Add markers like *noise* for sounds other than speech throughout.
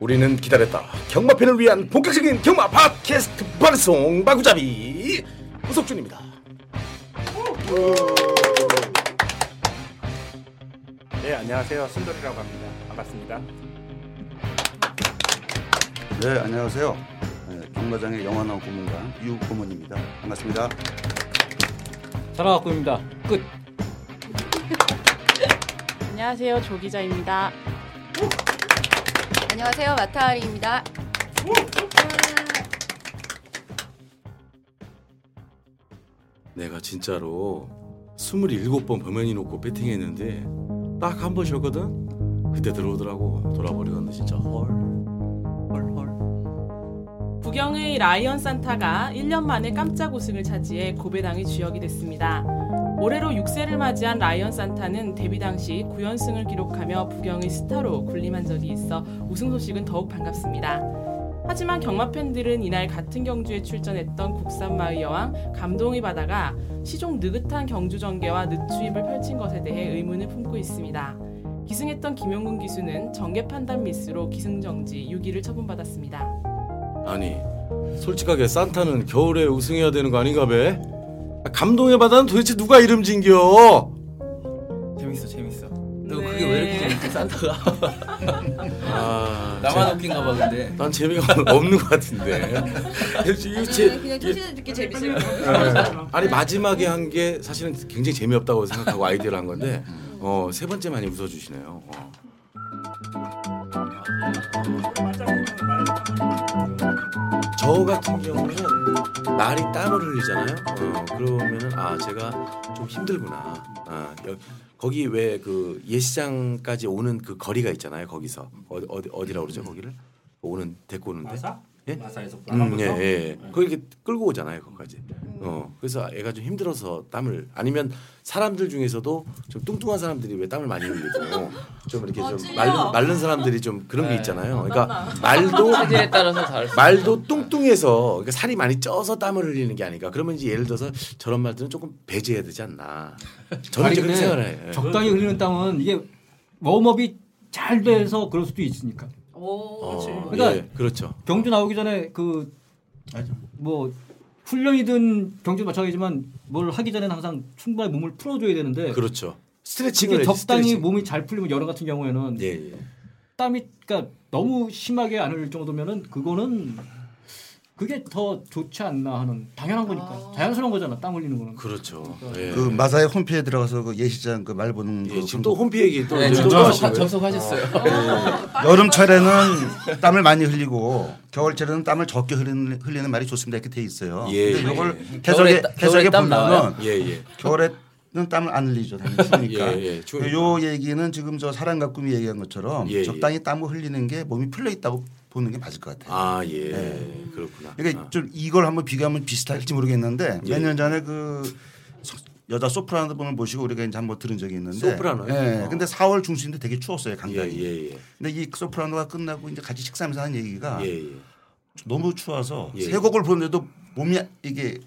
우리는 기다렸다. 경마팬을 위한 본격적인 경마 팟캐스트 방송 마구잡이 우석준입니다. 네 안녕하세요 순돌이라고 합니다 반갑습니다 네, 안녕하세요. 네, 경마장의 영화나온 고문관 이욱 고문입니다. 반갑습니다. 살아갖고입니다. 끝. *laughs* 안녕하세요 조 기자입니다. 안녕하세요 마타리입니다. 내가 진짜로 27번 범연이 놓고 배팅했는데 딱 한 번 쉬었거든. 그때 들어오더라고. 돌아버리겠네 진짜 헐. 부경의 라이언 산타가 1년 만에 깜짝 우승을 차지해 고배당의 주역이 됐습니다. 올해로 6세를 맞이한 라이언 산타는 데뷔 당시 9연승을 기록하며 부경의 스타로 군림한 적이 있어 우승 소식은 더욱 반갑습니다. 하지만 경마 팬들은 이날 같은 경주에 출전했던 국산 마의 여왕 감동의 바다가 시종 느긋한 경주 전개와 늦추임을 펼친 것에 대해 의문을 품고 있습니다. 기승했던 김용근 기수는 전개 판단 미스로 기승정지 6위를 처분받았습니다. 아니 솔직하게 산타는 겨울에 우승해야 되는 거 아닌가 배? 감동의 바다는 도대체 누가 이름 진겨? 재밌어, 재밌어. 너 네. 그게 왜 이렇게 재밌지 산타가? *laughs* 아, 나만 웃긴가 봐 근데. 난 재미가 없는 것 같은데. *laughs* 이거 제- 그냥 초신을 듣기 재밌어요. 아니 마지막에 한 게 사실은 굉장히 재미없다고 생각하고 아이디어를 한 건데 어, 세 번째 많이 웃어주시네요. 어. 저 같은 경우는 날이 땀을 흘리잖아요. 어, 그러면은 아 제가 좀 힘들구나. 아, 여, 거기 왜 그 예시장까지 오는 그 거리가 있잖아요. 거기서 어디 어디 어디라 그러죠 거기를 오는 데리고 오는데. 예? 마사에서 음, 예, 예. 거기 이렇게 끌고 오잖아요, 거기까지. 어, 그래서 애가 좀 힘들어서 땀을 아니면 사람들 중에서도 좀 뚱뚱한 사람들이 왜 땀을 많이 흘리고 *laughs* 좀 이렇게 좀 마른, 마른 사람들이 좀 그런 게 있잖아요. 그러니까 말도 *laughs* 말도 뚱뚱해서 그러니까 살이 많이 쪄서 땀을 흘리는 게 아닐까. 그러면 이제 예를 들어서 저런 말들은 조금 배제해야 되지 않나. 저는 이제 그렇게 생각을 해요. 예. 적당히 흘리는 땀은 이게 웜업이 잘 돼서 그럴 수도 있으니까. 어, 그러니까 예, 그렇죠. 경주 나오기 전에 그뭐 훈련이든 경주 마찬가지지만 뭘 하기 전에는 항상 충분히 몸을 풀어줘야 되는데 그렇죠. 스트레칭을 해야지, 적당히 스트레칭. 몸이 잘 풀리면 여름 같은 경우에는 예, 예. 땀이 그러니까 너무 심하게 안 흘릴 정도면은 그거는 그게 더 좋지 않나 하는 당연한 거니까 자연스러운 거잖아 땀 흘리는 거는 그렇죠. 예. 그 마사의 홈페이지에 들어가서 그 예시장 그 말 보는 예, 그 지금 또 홈페 이지 또 네, 이제 지금 또 접속, 하시고요. 접속하셨어요. *laughs* 여름철에는 땀을 많이 흘리고 겨울철에는 땀을 적게 흘리는, 흘리는 말이 좋습니다 이렇게 돼 있어요. 예, 근데 예. 이걸 겨울에 해석에 따- 해석에 겨울에 땀 나와요? 보면은 예, 예. 겨울에 는 땀을 안 흘리죠. 당연히 추우니까. *laughs* 예, 예. 추우니까. 요 얘기는 지금 저 사람 가꿈이 얘기한 것처럼 예, 예. 적당히 땀을 흘리는 게 몸이 풀려 있다고 보는 게 맞을 것 같아요. 아, 예. 그렇구나. 그러니까 아. 좀 이걸 한번 비교하면 비슷할지 모르겠는데 예. 몇년 전에 그 소- 여자 소프라노 분을 모시고 우리가 이제 한번 들은 적이 있는데 소프라노요? 예. 어. 근데 4월 중순인데 되게 추웠어요 예, 강당이. 예, 예. 근데 이 소프라노가 끝나고 이제 같이 식사하면서 하는 얘기가 예, 예. 너무 추워서 예. 세 곡을 부르는데도 몸이 이게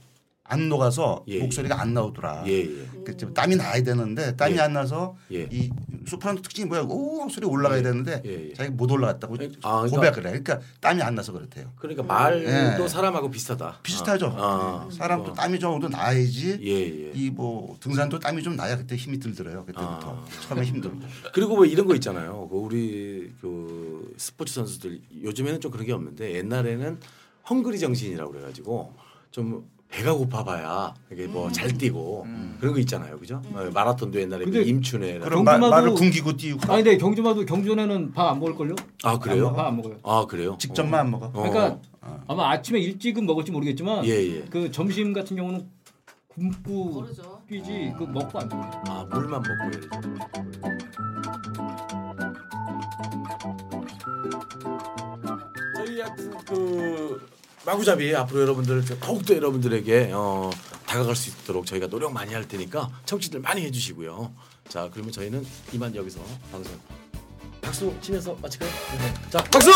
안 녹아서 예, 목소리가 안 나오더라. 예, 예. 그좀 땀이 나야 되는데 땀이 예. 안 나서 예. 이 소프라노 특징이 뭐야? 오 소리 올라가야 되는데 예, 예. 자기 못 올라갔다고 아, 그러니까- 고백을 해. 그러니까 땀이 안 나서 그렇대요. 그러니까 말도 예. 사람하고 비슷하다. 비슷하죠. 아, 아. 사람도 어. 땀이 좀 정도 나야지 예, 예. 이뭐 등산도 땀이 좀 나야 그때 힘이 들더래요. 그때부터 아. 처음에 힘들고. 그리고 뭐 이런 거 있잖아요. 그 우리 그 스포츠 선수들 요즘에는 좀 그런 게 없는데 옛날에는 헝그리 정신이라고 그래가지고 좀 배가 고파봐야 이게 뭐 잘 뛰고 그런 거 있잖아요, 그죠? 어, 마라톤도 옛날에 그 근데 임춘회 그럼 마- 경주마도- 말을 굶기고 뛰고 아니 근데 경주마도 경주에는 밥 안 먹을 걸요? 아 그래요? 밥 안 먹어요. 아 그래요? 직접만 안 먹어. 어. 그러니까 어. 아마 아침에 일찍은 먹을지 모르겠지만 예, 예. 그 점심 같은 경우는 굶고 모르죠. 뛰지 그 먹고 안 돼. 아 물만 먹고 예를 들어. 저희 하여튼 그 마구잡이 앞으로 여러분들 더욱더 여러분들에게 어, 다가갈 수 있도록 저희가 노력 많이 할 테니까 청취들 많이 해주시고요. 자 그러면 저희는 이만 여기서 방송 박수 치면서 마칠까요? 자 박수!